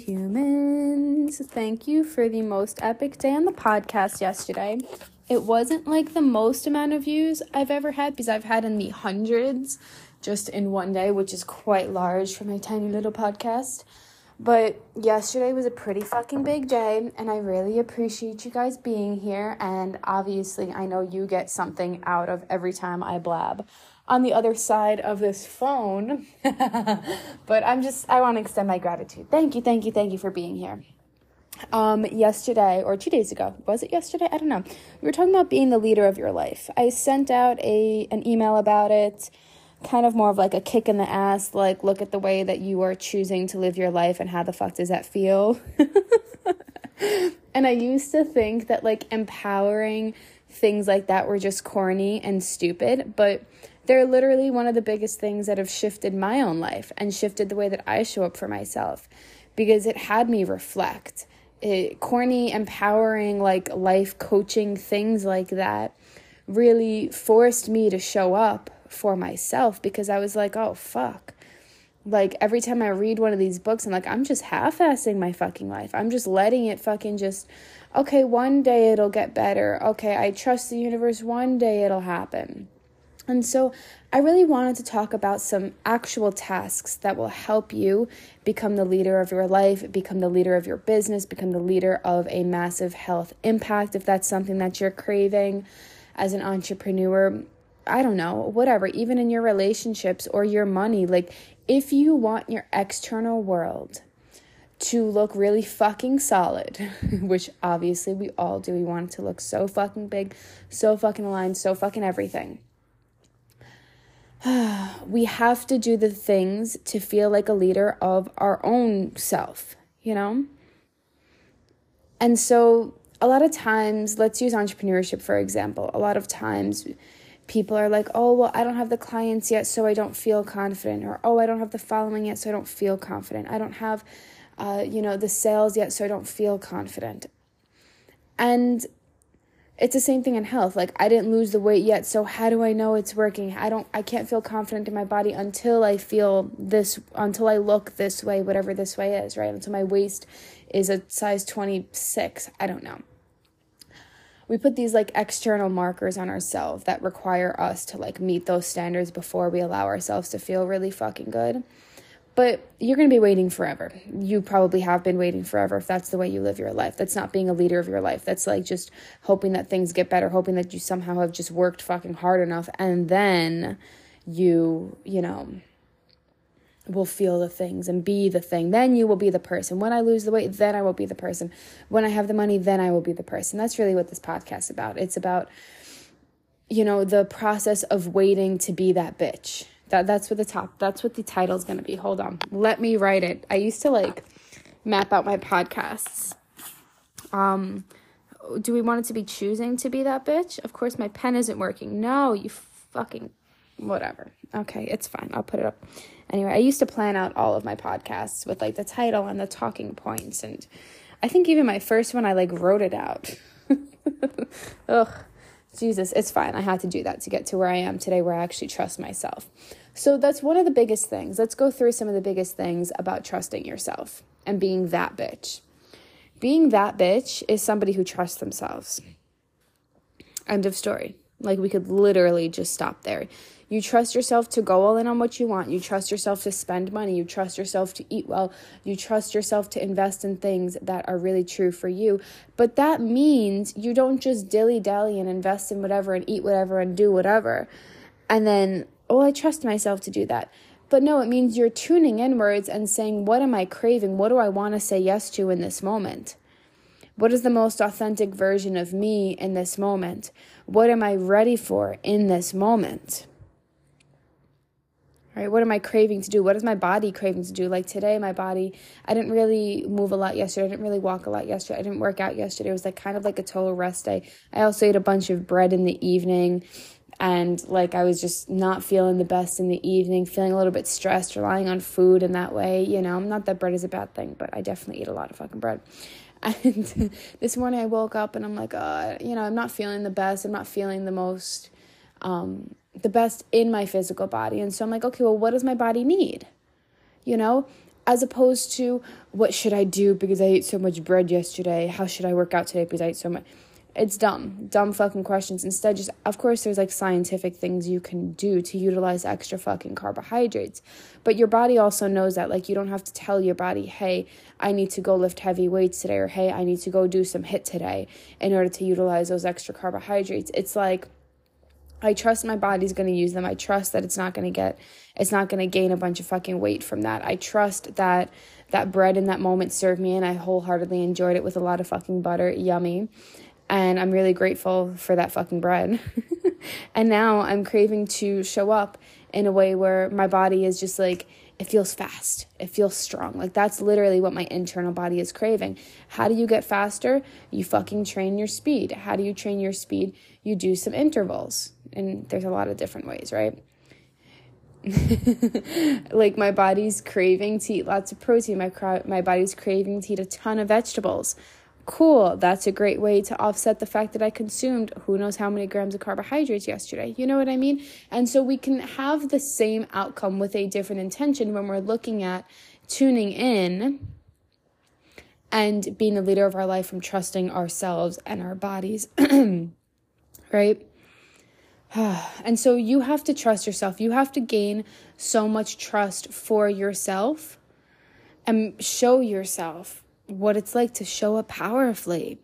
Humans. Thank you for the most epic day on the podcast yesterday. It wasn't like the most amount of views I've ever had because I've had in the hundreds just in one day, which is quite large for my tiny little podcast. But yesterday was a pretty fucking big day, and I really appreciate you guys being here. And obviously, I know you get something out of every time I blab on the other side of this phone. but I'm just, I want to extend my gratitude. Thank you, thank you, thank you for being here. Um, yesterday or two days ago, was it yesterday? I don't know. We were talking about being the leader of your life. I sent out a an email about it, kind of more of like a kick in the ass, like look at the way that you are choosing to live your life and how the fuck does that feel? and I used to think that like empowering things like that were just corny and stupid, but they're literally one of the biggest things that have shifted my own life and shifted the way that I show up for myself because it had me reflect. It, corny, empowering, like life coaching things like that really forced me to show up for myself because I was like, oh, fuck. Like every time I read one of these books, I'm like, I'm just half assing my fucking life. I'm just letting it fucking just, okay, one day it'll get better. Okay, I trust the universe, one day it'll happen. And so I really wanted to talk about some actual tasks that will help you become the leader of your life, become the leader of your business, become the leader of a massive health impact if that's something that you're craving as an entrepreneur. I don't know, whatever, even in your relationships or your money. Like, if you want your external world to look really fucking solid, which obviously we all do, we want it to look so fucking big, so fucking aligned, so fucking everything we have to do the things to feel like a leader of our own self, you know? And so, a lot of times, let's use entrepreneurship for example. A lot of times, people are like, oh, well, I don't have the clients yet, so I don't feel confident. Or, oh, I don't have the following yet, so I don't feel confident. I don't have, uh, you know, the sales yet, so I don't feel confident. And it's the same thing in health. Like i didn't lose the weight yet so how do i know it's working? I don't i can't feel confident in my body until i feel this until i look this way whatever this way is right? Until my waist is a size 26 i don't know. We put these like external markers on ourselves that require us to like meet those standards before we allow ourselves to feel really fucking good but you're going to be waiting forever. You probably have been waiting forever if that's the way you live your life. That's not being a leader of your life. That's like just hoping that things get better, hoping that you somehow have just worked fucking hard enough and then you, you know, will feel the things and be the thing. Then you will be the person. When I lose the weight, then I will be the person. When I have the money, then I will be the person. That's really what this podcast is about. It's about you know, the process of waiting to be that bitch that that's what the top that's what the title is going to be. Hold on. Let me write it. I used to like map out my podcasts. Um do we want it to be choosing to be that bitch? Of course my pen isn't working. No, you fucking whatever. Okay, it's fine. I'll put it up. Anyway, I used to plan out all of my podcasts with like the title and the talking points and I think even my first one I like wrote it out. Ugh. Jesus, it's fine. I had to do that to get to where I am today, where I actually trust myself. So that's one of the biggest things. Let's go through some of the biggest things about trusting yourself and being that bitch. Being that bitch is somebody who trusts themselves. End of story. Like we could literally just stop there. You trust yourself to go all in on what you want. You trust yourself to spend money. You trust yourself to eat well. You trust yourself to invest in things that are really true for you. But that means you don't just dilly dally and invest in whatever and eat whatever and do whatever. And then, oh, I trust myself to do that. But no, it means you're tuning inwards and saying, what am I craving? What do I want to say yes to in this moment? What is the most authentic version of me in this moment? What am I ready for in this moment? right? What am I craving to do? What is my body craving to do? Like today, my body, I didn't really move a lot yesterday. I didn't really walk a lot yesterday. I didn't work out yesterday. It was like kind of like a total rest day. I also ate a bunch of bread in the evening and like I was just not feeling the best in the evening, feeling a little bit stressed, relying on food in that way. You know, I'm not that bread is a bad thing, but I definitely eat a lot of fucking bread. And this morning I woke up and I'm like, uh, you know, I'm not feeling the best. I'm not feeling the most um, the best in my physical body. And so I'm like, okay, well, what does my body need? You know, as opposed to what should I do because I ate so much bread yesterday? How should I work out today because I ate so much? It's dumb, dumb fucking questions. Instead, just of course, there's like scientific things you can do to utilize extra fucking carbohydrates. But your body also knows that. Like, you don't have to tell your body, hey, I need to go lift heavy weights today, or hey, I need to go do some HIIT today in order to utilize those extra carbohydrates. It's like, I trust my body's going to use them. I trust that it's not going to get it's not going to gain a bunch of fucking weight from that. I trust that that bread in that moment served me and I wholeheartedly enjoyed it with a lot of fucking butter. Yummy. And I'm really grateful for that fucking bread. and now I'm craving to show up in a way where my body is just like it feels fast. It feels strong. Like that's literally what my internal body is craving. How do you get faster? You fucking train your speed. How do you train your speed? You do some intervals and there's a lot of different ways, right? like my body's craving to eat lots of protein. My my body's craving to eat a ton of vegetables. Cool. That's a great way to offset the fact that I consumed who knows how many grams of carbohydrates yesterday. You know what I mean? And so we can have the same outcome with a different intention when we're looking at tuning in and being the leader of our life from trusting ourselves and our bodies. right? and so you have to trust yourself. You have to gain so much trust for yourself and show yourself what it's like to show up powerfully.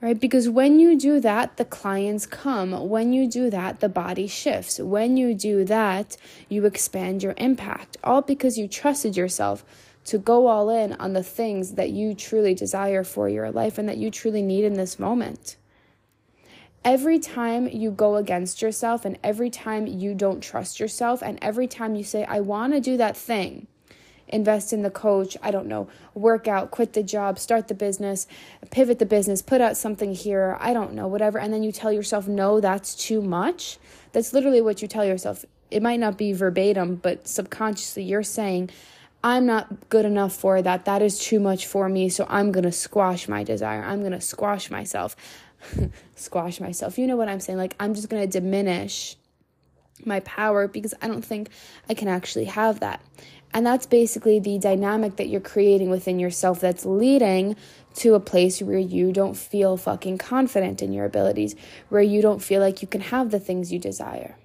Right? Because when you do that, the clients come. When you do that, the body shifts. When you do that, you expand your impact. All because you trusted yourself to go all in on the things that you truly desire for your life and that you truly need in this moment every time you go against yourself and every time you don't trust yourself and every time you say, I want to do that thing, invest in the coach, I don't know, work out, quit the job, start the business, pivot the business, put out something here, I don't know, whatever. And then you tell yourself, no, that's too much. That's literally what you tell yourself. It might not be verbatim, but subconsciously you're saying, I'm not good enough for that. That is too much for me. So I'm going to squash my desire. I'm going to squash myself. squash myself. You know what I'm saying? Like, I'm just going to diminish my power because I don't think I can actually have that. And that's basically the dynamic that you're creating within yourself that's leading to a place where you don't feel fucking confident in your abilities, where you don't feel like you can have the things you desire.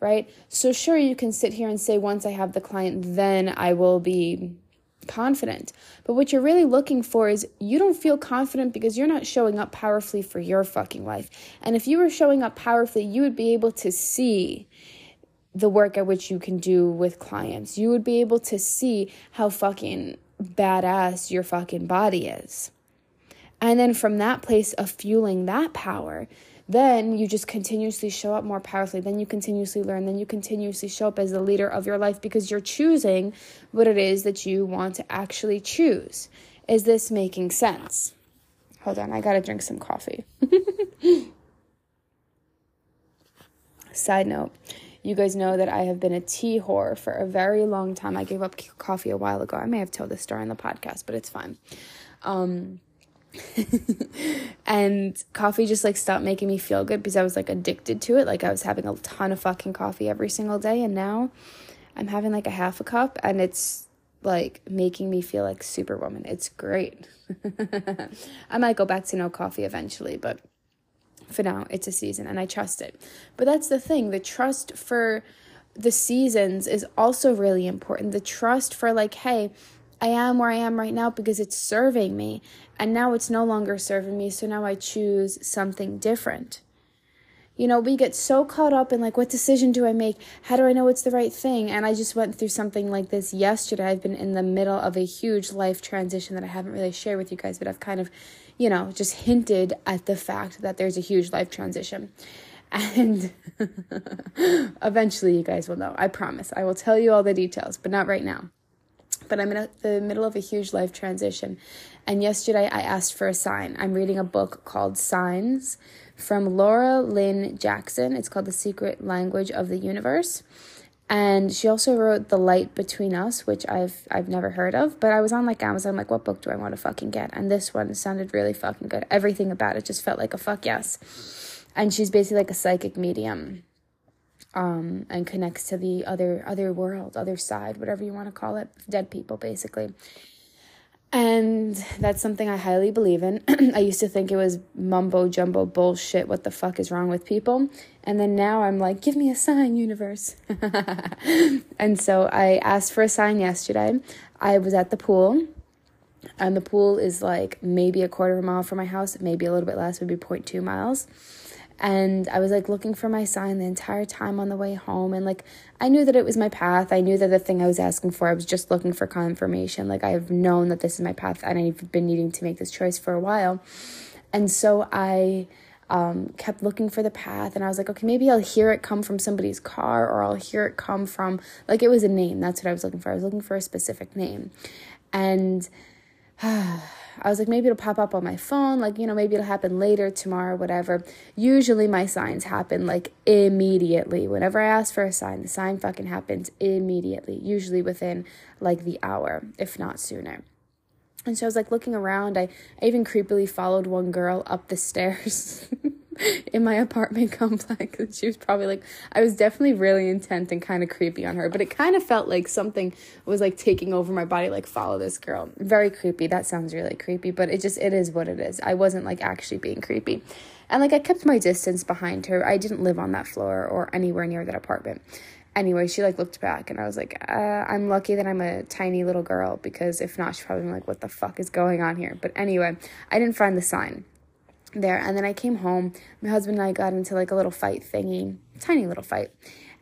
Right? So, sure, you can sit here and say, once I have the client, then I will be confident. But what you're really looking for is you don't feel confident because you're not showing up powerfully for your fucking life. And if you were showing up powerfully, you would be able to see the work at which you can do with clients. You would be able to see how fucking badass your fucking body is. And then from that place of fueling that power, then you just continuously show up more powerfully. Then you continuously learn. Then you continuously show up as the leader of your life because you're choosing what it is that you want to actually choose. Is this making sense? Hold on, I gotta drink some coffee. Side note, you guys know that I have been a tea whore for a very long time. I gave up coffee a while ago. I may have told this story in the podcast, but it's fine. Um, and coffee just like stopped making me feel good because I was like addicted to it. Like I was having a ton of fucking coffee every single day and now I'm having like a half a cup and it's like making me feel like superwoman. It's great. I might go back to no coffee eventually, but for now it's a season and I trust it. But that's the thing, the trust for the seasons is also really important. The trust for like, hey, I am where I am right now because it's serving me. And now it's no longer serving me. So now I choose something different. You know, we get so caught up in like, what decision do I make? How do I know it's the right thing? And I just went through something like this yesterday. I've been in the middle of a huge life transition that I haven't really shared with you guys, but I've kind of, you know, just hinted at the fact that there's a huge life transition. And eventually, you guys will know. I promise. I will tell you all the details, but not right now. But I'm in the middle of a huge life transition. And yesterday, I asked for a sign. I'm reading a book called Signs from Laura Lynne Jackson. It's called The Secret Language of the Universe. And she also wrote The Light Between Us, which I've I've never heard of, but I was on like Amazon like what book do I want to fucking get? And this one sounded really fucking good. Everything about it just felt like a fuck yes. And she's basically like a psychic medium. Um, and connects to the other other world, other side, whatever you want to call it, dead people basically. And that's something I highly believe in. I used to think it was mumbo jumbo bullshit. What the fuck is wrong with people? And then now I'm like, give me a sign, universe. and so I asked for a sign yesterday. I was at the pool, and the pool is like maybe a quarter of a mile from my house, maybe a little bit less, maybe 0.2 miles and I was like looking for my sign the entire time on the way home and like I knew that it was my path. I knew that the thing I was asking for, I was just looking for confirmation. Like I've known that this is my path and I've been needing to make this choice for a while. And so I um, kept looking for the path and I was like, okay, maybe I'll hear it come from somebody's car or I'll hear it come from like it was a name. That's what I was looking for. I was looking for a specific name. And I was like, maybe it'll pop up on my phone. Like, you know, maybe it'll happen later, tomorrow, whatever. Usually my signs happen like immediately. Whenever I ask for a sign, the sign fucking happens immediately, usually within like the hour, if not sooner. And so I was like looking around. I, I even creepily followed one girl up the stairs. in my apartment complex. And she was probably like, I was definitely really intent and kind of creepy on her, but it kind of felt like something was like taking over my body, like, follow this girl. Very creepy. That sounds really creepy, but it just, it is what it is. I wasn't like actually being creepy. And like, I kept my distance behind her. I didn't live on that floor or anywhere near that apartment. Anyway, she like looked back and I was like, uh, I'm lucky that I'm a tiny little girl because if not, she's probably like, what the fuck is going on here? But anyway, I didn't find the sign there. And then I came home. My husband and I got into like a little fight thingy, tiny little fight.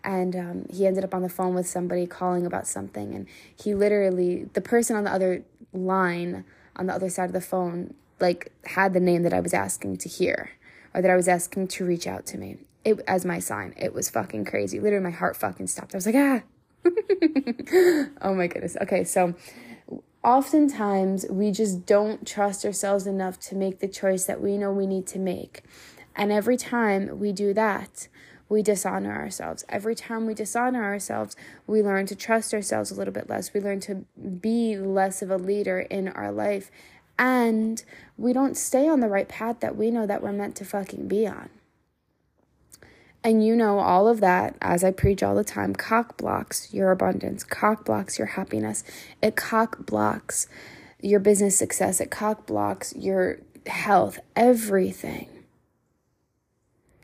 And um, he ended up on the phone with somebody calling about something. And he literally, the person on the other line, on the other side of the phone, like had the name that I was asking to hear or that I was asking to reach out to me. It as my sign. It was fucking crazy. Literally, my heart fucking stopped. I was like, ah. oh my goodness. Okay, so oftentimes we just don't trust ourselves enough to make the choice that we know we need to make. And every time we do that, we dishonor ourselves. Every time we dishonor ourselves, we learn to trust ourselves a little bit less. We learn to be less of a leader in our life. And we don't stay on the right path that we know that we're meant to fucking be on. And you know all of that, as I preach all the time, cock blocks your abundance, cock blocks your happiness, it cock blocks your business success, it cock blocks your health, everything.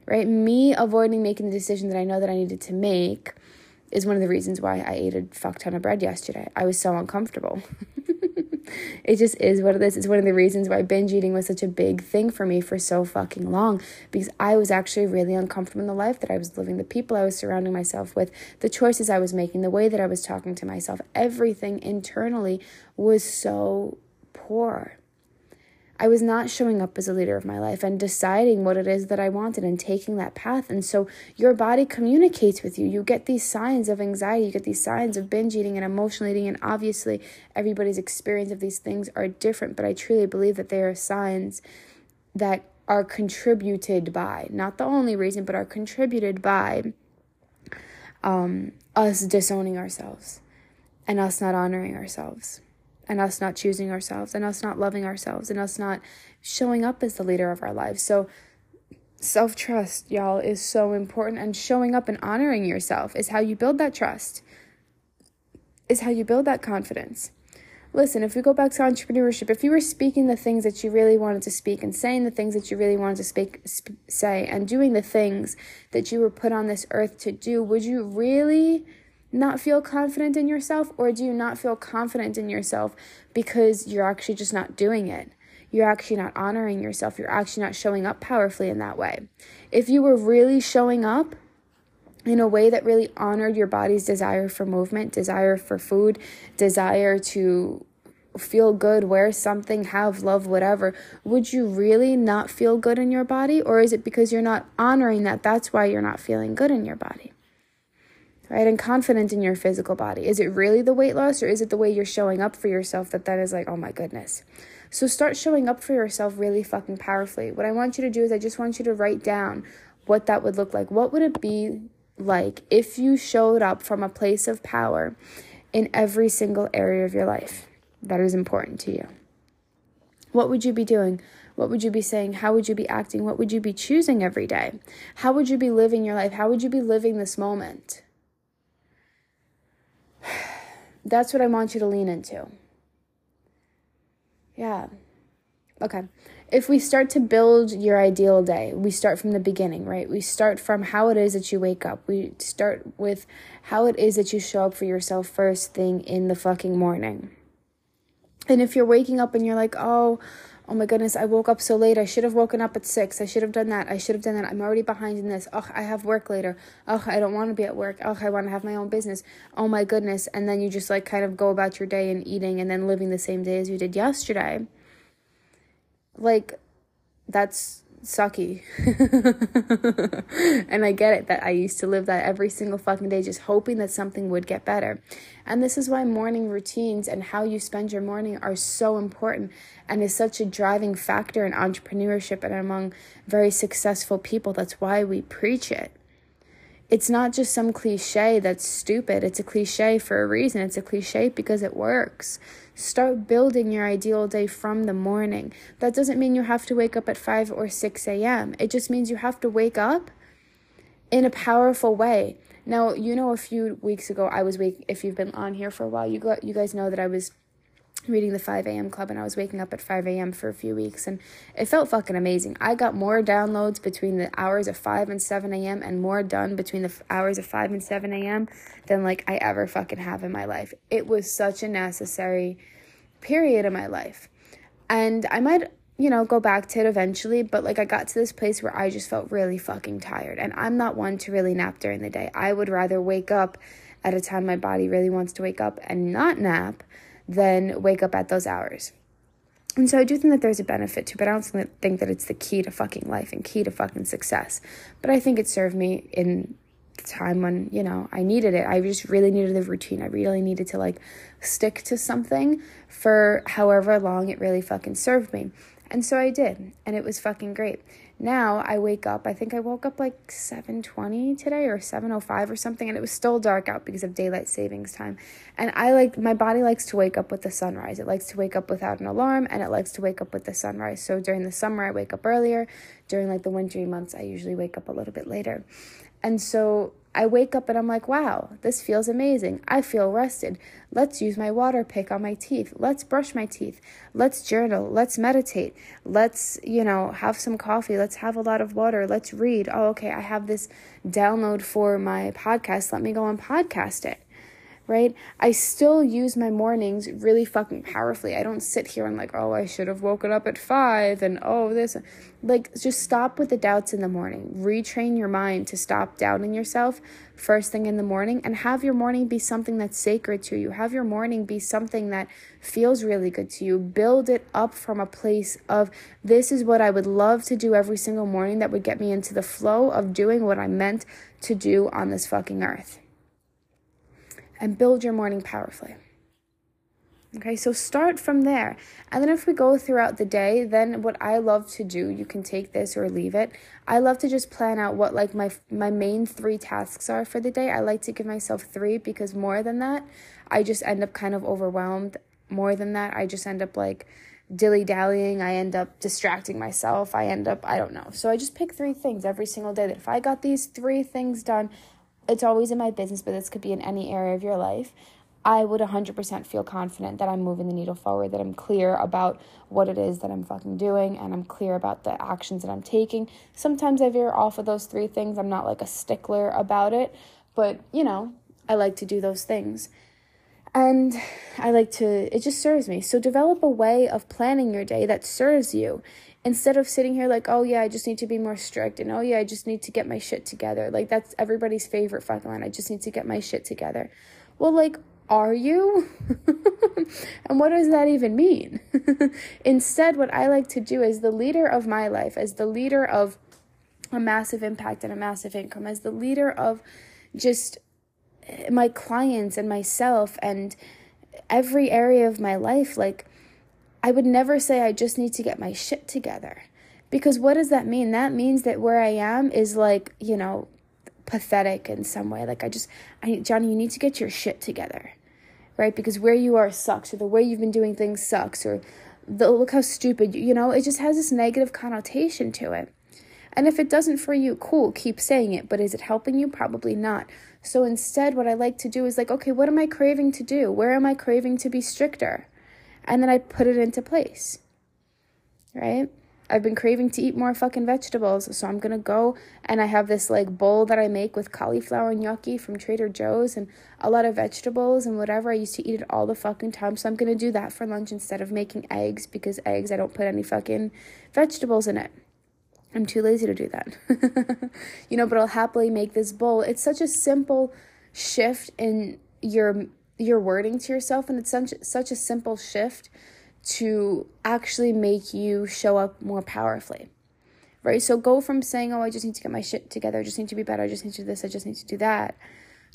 Right? Me avoiding making the decision that I know that I needed to make is one of the reasons why I ate a fuck ton of bread yesterday. I was so uncomfortable. it just is what it is. It's one of the reasons why binge eating was such a big thing for me for so fucking long because I was actually really uncomfortable in the life that I was living, the people I was surrounding myself with, the choices I was making, the way that I was talking to myself. Everything internally was so poor. I was not showing up as a leader of my life and deciding what it is that I wanted and taking that path. And so your body communicates with you. You get these signs of anxiety, you get these signs of binge eating and emotional eating. And obviously, everybody's experience of these things are different, but I truly believe that they are signs that are contributed by, not the only reason, but are contributed by um, us disowning ourselves and us not honoring ourselves and us not choosing ourselves and us not loving ourselves and us not showing up as the leader of our lives. So, self trust, y'all, is so important. And showing up and honoring yourself is how you build that trust, is how you build that confidence. Listen, if we go back to entrepreneurship, if you were speaking the things that you really wanted to speak and saying the things that you really wanted to speak, sp- say and doing the things that you were put on this earth to do, would you really not feel confident in yourself, or do you not feel confident in yourself because you're actually just not doing it? You're actually not honoring yourself. You're actually not showing up powerfully in that way. If you were really showing up in a way that really honored your body's desire for movement, desire for food, desire to feel good, wear something, have love, whatever, would you really not feel good in your body? Or is it because you're not honoring that? That's why you're not feeling good in your body. Right? And confident in your physical body. Is it really the weight loss or is it the way you're showing up for yourself that that is like, oh my goodness? So start showing up for yourself really fucking powerfully. What I want you to do is I just want you to write down what that would look like. What would it be like if you showed up from a place of power in every single area of your life that is important to you? What would you be doing? What would you be saying? How would you be acting? What would you be choosing every day? How would you be living your life? How would you be living this moment? That's what I want you to lean into. Yeah. Okay if we start to build your ideal day, we start from the beginning, right? We start from how it is that you wake up. We start with how it is that you show up for yourself first thing in the fucking morning. And if you're waking up and you're like, oh, oh my goodness, I woke up so late. I should have woken up at six. I should have done that. I should have done that. I'm already behind in this. Oh, I have work later. Oh, I don't want to be at work. Oh, I want to have my own business. Oh my goodness. And then you just like kind of go about your day and eating and then living the same day as you did yesterday like that's sucky. and I get it that I used to live that every single fucking day just hoping that something would get better. And this is why morning routines and how you spend your morning are so important and is such a driving factor in entrepreneurship and among very successful people. That's why we preach it. It's not just some cliche that's stupid. It's a cliche for a reason. It's a cliche because it works. Start building your ideal day from the morning. That doesn't mean you have to wake up at 5 or 6 a.m., it just means you have to wake up in a powerful way. Now, you know, a few weeks ago, I was wake. If you've been on here for a while, you got you guys know that I was reading the 5 a.m. club and I was waking up at 5 a.m. for a few weeks and it felt fucking amazing. I got more downloads between the hours of 5 and 7 a.m. and more done between the hours of 5 and 7 a.m. than like I ever fucking have in my life. It was such a necessary period in my life. And I might, you know, go back to it eventually, but like I got to this place where I just felt really fucking tired. And I'm not one to really nap during the day. I would rather wake up at a time my body really wants to wake up and not nap than wake up at those hours. And so I do think that there's a benefit to but I don't think that it's the key to fucking life and key to fucking success. But I think it served me in the time when, you know, I needed it. I just really needed the routine. I really needed to like stick to something for however long it really fucking served me. And so I did, and it was fucking great. Now I wake up, I think I woke up like 7:20 today or 7:05 or something and it was still dark out because of daylight savings time. And I like my body likes to wake up with the sunrise. It likes to wake up without an alarm and it likes to wake up with the sunrise. So during the summer I wake up earlier. During like the wintry months I usually wake up a little bit later. And so I wake up and I'm like, wow, this feels amazing. I feel rested. Let's use my water pick on my teeth. Let's brush my teeth. Let's journal. Let's meditate. Let's, you know, have some coffee. Let's have a lot of water. Let's read. Oh, okay, I have this download for my podcast. Let me go and podcast it right? I still use my mornings really fucking powerfully. I don't sit here and like, oh, I should have woken up at five and oh, this. Like, just stop with the doubts in the morning. Retrain your mind to stop doubting yourself first thing in the morning and have your morning be something that's sacred to you. Have your morning be something that feels really good to you. Build it up from a place of this is what I would love to do every single morning that would get me into the flow of doing what I'm meant to do on this fucking earth and build your morning powerfully. Okay, so start from there. And then if we go throughout the day, then what I love to do, you can take this or leave it. I love to just plan out what like my my main 3 tasks are for the day. I like to give myself 3 because more than that, I just end up kind of overwhelmed. More than that, I just end up like dilly-dallying. I end up distracting myself. I end up I don't know. So I just pick 3 things every single day that if I got these 3 things done, it's always in my business, but this could be in any area of your life. I would 100% feel confident that I'm moving the needle forward, that I'm clear about what it is that I'm fucking doing, and I'm clear about the actions that I'm taking. Sometimes I veer off of those three things. I'm not like a stickler about it, but you know, I like to do those things. And I like to, it just serves me. So develop a way of planning your day that serves you instead of sitting here like, oh yeah, I just need to be more strict and oh yeah, I just need to get my shit together. Like that's everybody's favorite fucking line. I just need to get my shit together. Well, like are you? and what does that even mean? Instead, what I like to do as the leader of my life, as the leader of a massive impact and a massive income, as the leader of just eh, my clients and myself and every area of my life, like, I would never say I just need to get my shit together. Because what does that mean? That means that where I am is like, you know, pathetic in some way. Like I just I Jonnie, you need to get your shit together. Right? Because where you are sucks or the way you've been doing things sucks or the look how stupid you know, it just has this negative connotation to it. And if it doesn't for you, cool, keep saying it, but is it helping you? Probably not. So instead what I like to do is like, okay, what am I craving to do? Where am I craving to be stricter? And then I put it into place. Right? I've been craving to eat more fucking vegetables, so I'm gonna go and I have this like bowl that I make with cauliflower gnocchi from Trader Joe's and a lot of vegetables and whatever. I used to eat it all the fucking time, so I'm gonna do that for lunch instead of making eggs because eggs I don't put any fucking vegetables in it. I'm too lazy to do that. you know, but I'll happily make this bowl. It's such a simple shift in your your wording to yourself and it's such such a simple shift to actually make you show up more powerfully right? So go from saying oh i just need to get my shit together. I just need to be better. I just need to do this. I just need to do that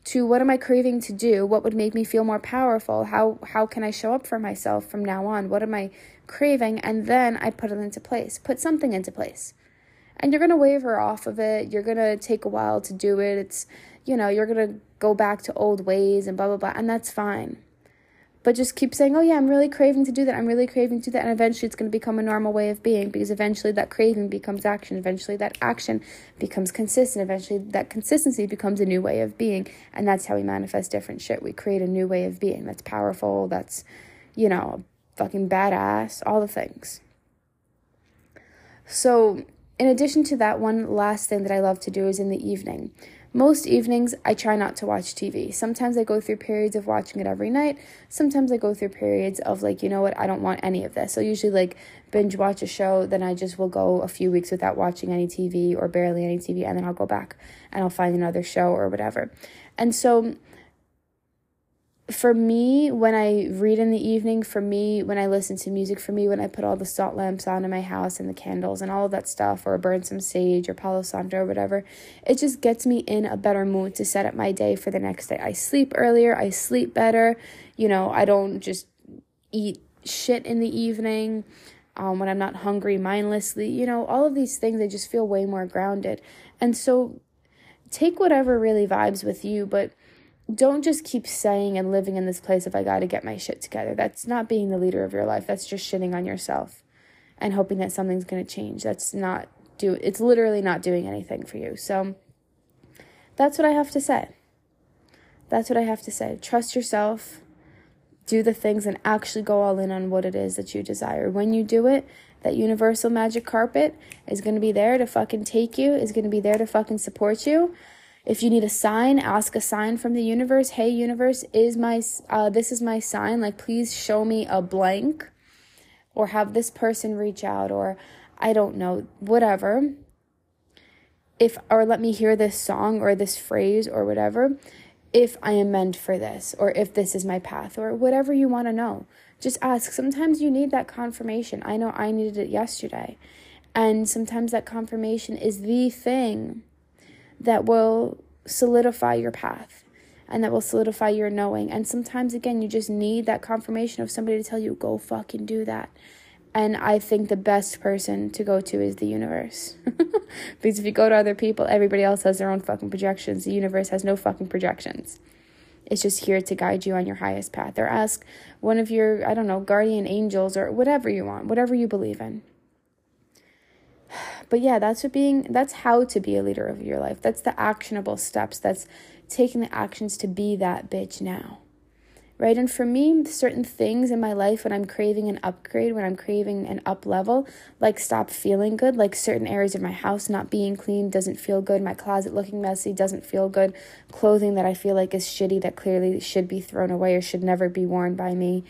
to what am i craving to do? What would make me feel more powerful? How how can i show up for myself from now on? What am i craving? And then i put it into place. Put something into place and you're going to waver off of it you're going to take a while to do it it's you know you're going to go back to old ways and blah, blah, blah. And that's fine. But just keep saying, oh, yeah, I'm really craving to do that. I'm really craving to do that. And eventually it's going to become a normal way of being because eventually that craving becomes action. Eventually that action becomes consistent. Eventually that consistency becomes a new way of being. And that's how we manifest different shit. We create a new way of being that's powerful, that's, you know, fucking badass, all the things. So, in addition to that, one last thing that I love to do is in the evening. Most evenings, I try not to watch TV. Sometimes I go through periods of watching it every night. Sometimes I go through periods of like, you know what, I don't want any of this. So usually like binge watch a show, then I just will go a few weeks without watching any TV or barely any TV, and then I'll go back and I'll find another show or whatever. And so for me, when I read in the evening, for me, when I listen to music, for me, when I put all the salt lamps on in my house and the candles and all of that stuff, or burn some sage or Palo Santo or whatever, it just gets me in a better mood to set up my day for the next day. I sleep earlier, I sleep better. You know, I don't just eat shit in the evening um, when I'm not hungry mindlessly. You know, all of these things, I just feel way more grounded. And so take whatever really vibes with you, but don't just keep saying and living in this place of I got to get my shit together. That's not being the leader of your life. That's just shitting on yourself and hoping that something's going to change. That's not do it's literally not doing anything for you. So that's what I have to say. That's what I have to say. Trust yourself. Do the things and actually go all in on what it is that you desire. When you do it, that universal magic carpet is going to be there to fucking take you, is going to be there to fucking support you if you need a sign, ask a sign from the universe. Hey, universe, is my uh, this is my sign. Like, please show me a blank, or have this person reach out, or I don't know, whatever. If or let me hear this song or this phrase or whatever. If I am meant for this, or if this is my path, or whatever you want to know, just ask. Sometimes you need that confirmation. I know I needed it yesterday. And sometimes that confirmation is the thing that will solidify your path and that will solidify your knowing. And sometimes, again, you just need that confirmation of somebody to tell you, go fucking do that. And I think the best person to go to is the universe. because if you go to other people, everybody else has their own fucking projections. The universe has no fucking projections. It's just here to guide you on your highest path. Or ask one of your, I don't know, guardian angels or whatever you want, whatever you believe in but yeah that's what being that's how to be a leader of your life. That's the actionable steps. That's taking the actions to be that bitch now. Right? And for me certain things in my life when i'm craving an upgrade when i'm craving an up level like stop feeling good like certain areas of my house not being clean doesn't feel good my closet looking messy doesn't feel good clothing that i feel like is shitty that clearly should be thrown away or should never be worn by me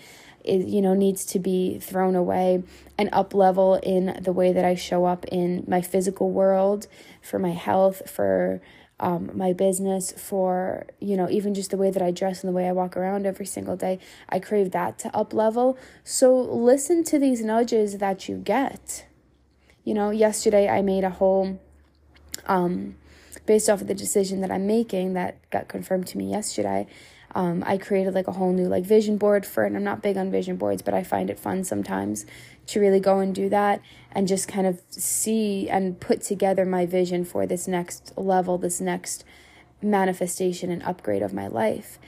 is you know needs to be thrown away and up level in the way that I show up in my physical world for my health for um, my business, for, you know, even just the way that I dress and the way I walk around every single day. I crave that to up level. So listen to these nudges that you get. You know, yesterday I made a whole, um, based off of the decision that I'm making that got confirmed to me yesterday. Um, I created like a whole new like vision board for it. And I'm not big on vision boards, but I find it fun sometimes to really go and do that and just kind of see and put together my vision for this next level, this next manifestation and upgrade of my life.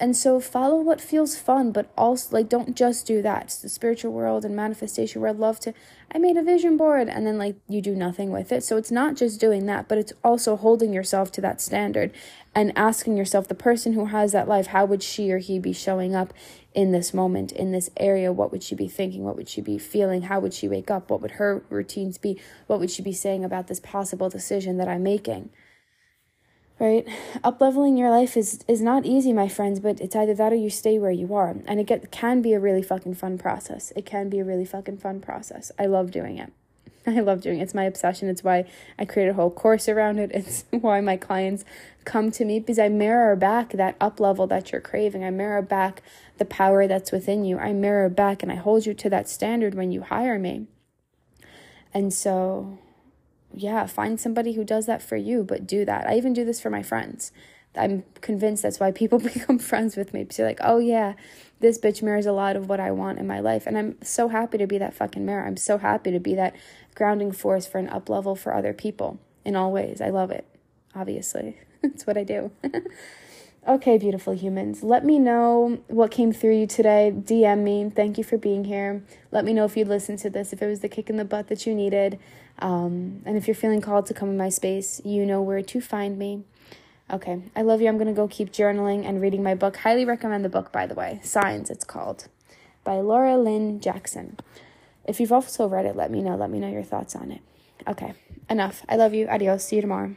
And so follow what feels fun, but also like don't just do that. It's the spiritual world and manifestation where I'd love to I made a vision board and then like you do nothing with it. So it's not just doing that, but it's also holding yourself to that standard and asking yourself the person who has that life, how would she or he be showing up in this moment, in this area? What would she be thinking? What would she be feeling? How would she wake up? What would her routines be? What would she be saying about this possible decision that I'm making? Right? Up leveling your life is is not easy my friends but it's either that or you stay where you are. And it get, can be a really fucking fun process. It can be a really fucking fun process. I love doing it. I love doing it. It's my obsession. It's why i create a whole course around it. It's why my clients come to me because i mirror back that up level that you're craving. I mirror back the power that's within you. I mirror back and i hold you to that standard when you hire me. And so yeah, find somebody who does that for you, but do that. I even do this for my friends. I'm convinced that's why people become friends with me. Because you're like, oh yeah, this bitch mirrors a lot of what I want in my life. And I'm so happy to be that fucking mirror. I'm so happy to be that grounding force for an up level for other people in all ways. I love it, obviously. it's what I do. okay, beautiful humans. Let me know what came through you today. DM me. Thank you for being here. Let me know if you'd listen to this, if it was the kick in the butt that you needed. Um, and if you're feeling called to come in my space, you know where to find me. Okay, I love you. I'm going to go keep journaling and reading my book. Highly recommend the book, by the way. Signs, it's called, by Laura Lynne Jackson. If you've also read it, let me know. Let me know your thoughts on it. Okay, enough. I love you. Adios. See you tomorrow.